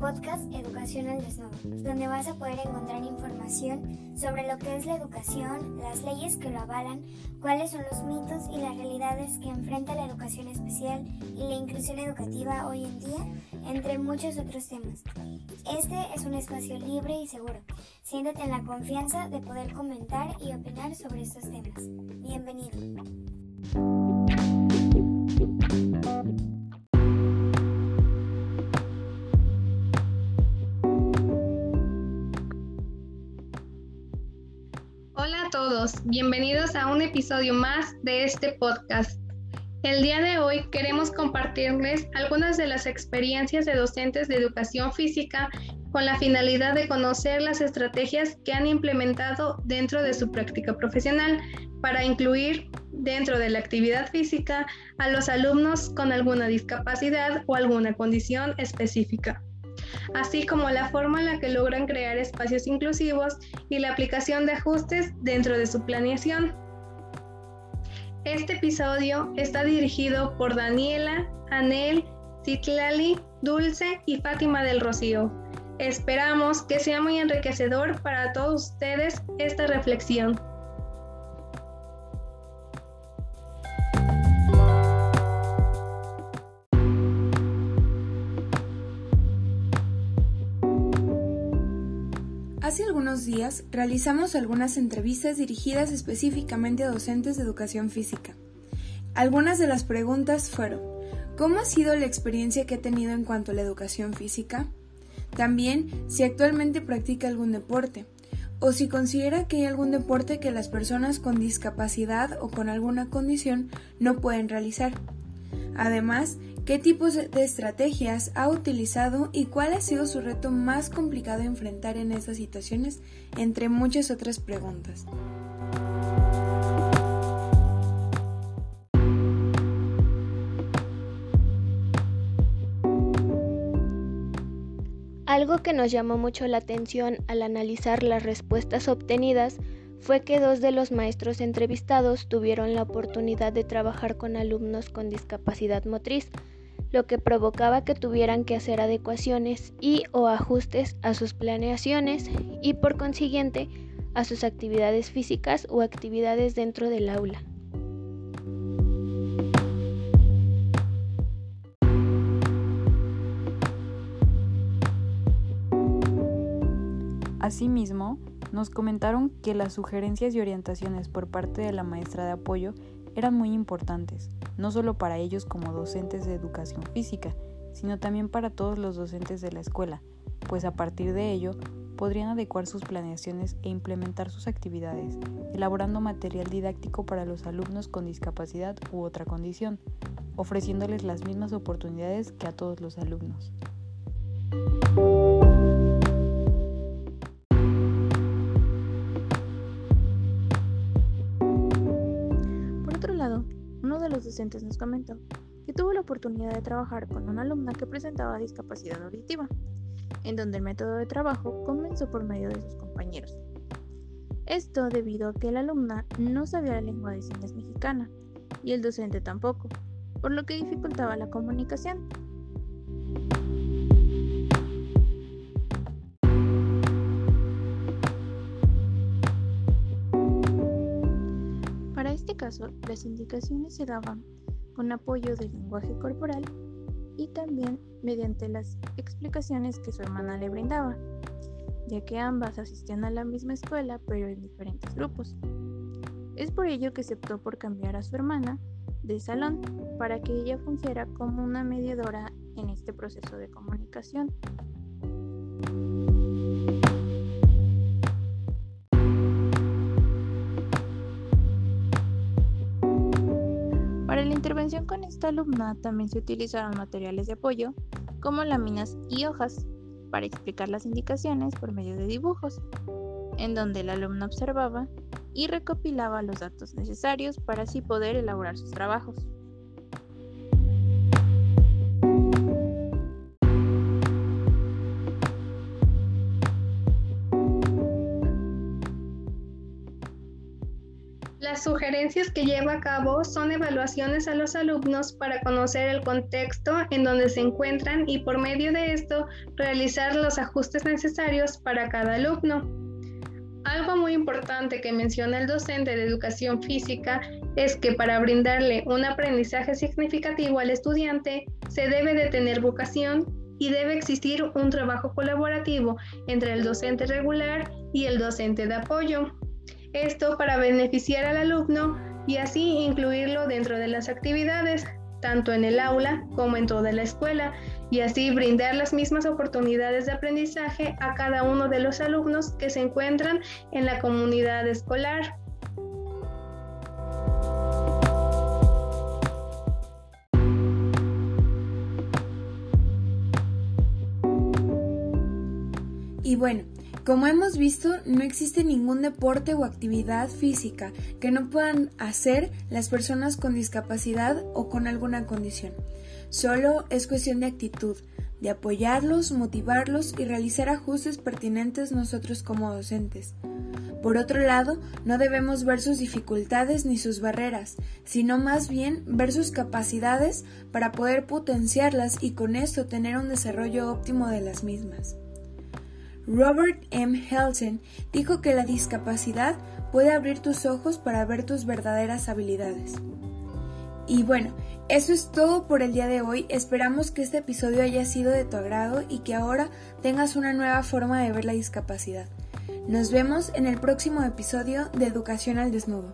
podcast Educación al Desnudo, donde vas a poder encontrar información sobre lo que es la educación, las leyes que lo avalan, cuáles son los mitos y las realidades que enfrenta la educación especial y la inclusión educativa hoy en día, entre muchos otros temas. Este es un espacio libre y seguro. Siéntate en la confianza de poder comentar y opinar sobre estos temas. Bienvenido. Bienvenidos a un episodio más de este podcast. El día de hoy queremos compartirles algunas de las experiencias de docentes de educación física con la finalidad de conocer las estrategias que han implementado dentro de su práctica profesional para incluir dentro de la actividad física a los alumnos con alguna discapacidad o alguna condición específica así como la forma en la que logran crear espacios inclusivos y la aplicación de ajustes dentro de su planeación. Este episodio está dirigido por Daniela, Anel, Citlali, Dulce y Fátima del Rocío. Esperamos que sea muy enriquecedor para todos ustedes esta reflexión. Hace algunos días realizamos algunas entrevistas dirigidas específicamente a docentes de educación física. Algunas de las preguntas fueron, ¿cómo ha sido la experiencia que ha tenido en cuanto a la educación física? También si actualmente practica algún deporte, o si considera que hay algún deporte que las personas con discapacidad o con alguna condición no pueden realizar. Además, qué tipos de estrategias ha utilizado y cuál ha sido su reto más complicado de enfrentar en estas situaciones, entre muchas otras preguntas. Algo que nos llamó mucho la atención al analizar las respuestas obtenidas fue que dos de los maestros entrevistados tuvieron la oportunidad de trabajar con alumnos con discapacidad motriz, lo que provocaba que tuvieran que hacer adecuaciones y o ajustes a sus planeaciones y por consiguiente a sus actividades físicas o actividades dentro del aula. Asimismo, nos comentaron que las sugerencias y orientaciones por parte de la maestra de apoyo eran muy importantes, no solo para ellos como docentes de educación física, sino también para todos los docentes de la escuela, pues a partir de ello podrían adecuar sus planeaciones e implementar sus actividades, elaborando material didáctico para los alumnos con discapacidad u otra condición, ofreciéndoles las mismas oportunidades que a todos los alumnos. Docentes nos comentó que tuvo la oportunidad de trabajar con una alumna que presentaba discapacidad auditiva, en donde el método de trabajo comenzó por medio de sus compañeros. Esto debido a que la alumna no sabía la lengua de señas mexicana y el docente tampoco, por lo que dificultaba la comunicación. Caso, las indicaciones se daban con apoyo del lenguaje corporal y también mediante las explicaciones que su hermana le brindaba, ya que ambas asistían a la misma escuela pero en diferentes grupos. Es por ello que se optó por cambiar a su hermana de salón para que ella fungiera como una mediadora en este proceso de comunicación. Intervención con esta alumna también se utilizaron materiales de apoyo como láminas y hojas para explicar las indicaciones por medio de dibujos, en donde la alumna observaba y recopilaba los datos necesarios para así poder elaborar sus trabajos. Las sugerencias que lleva a cabo son evaluaciones a los alumnos para conocer el contexto en donde se encuentran y por medio de esto realizar los ajustes necesarios para cada alumno. Algo muy importante que menciona el docente de educación física es que para brindarle un aprendizaje significativo al estudiante se debe de tener vocación y debe existir un trabajo colaborativo entre el docente regular y el docente de apoyo. Esto para beneficiar al alumno y así incluirlo dentro de las actividades, tanto en el aula como en toda la escuela, y así brindar las mismas oportunidades de aprendizaje a cada uno de los alumnos que se encuentran en la comunidad escolar. Y bueno, como hemos visto, no existe ningún deporte o actividad física que no puedan hacer las personas con discapacidad o con alguna condición. Solo es cuestión de actitud, de apoyarlos, motivarlos y realizar ajustes pertinentes nosotros como docentes. Por otro lado, no debemos ver sus dificultades ni sus barreras, sino más bien ver sus capacidades para poder potenciarlas y con esto tener un desarrollo óptimo de las mismas. Robert M. Helsen dijo que la discapacidad puede abrir tus ojos para ver tus verdaderas habilidades. Y bueno, eso es todo por el día de hoy. Esperamos que este episodio haya sido de tu agrado y que ahora tengas una nueva forma de ver la discapacidad. Nos vemos en el próximo episodio de Educación al Desnudo.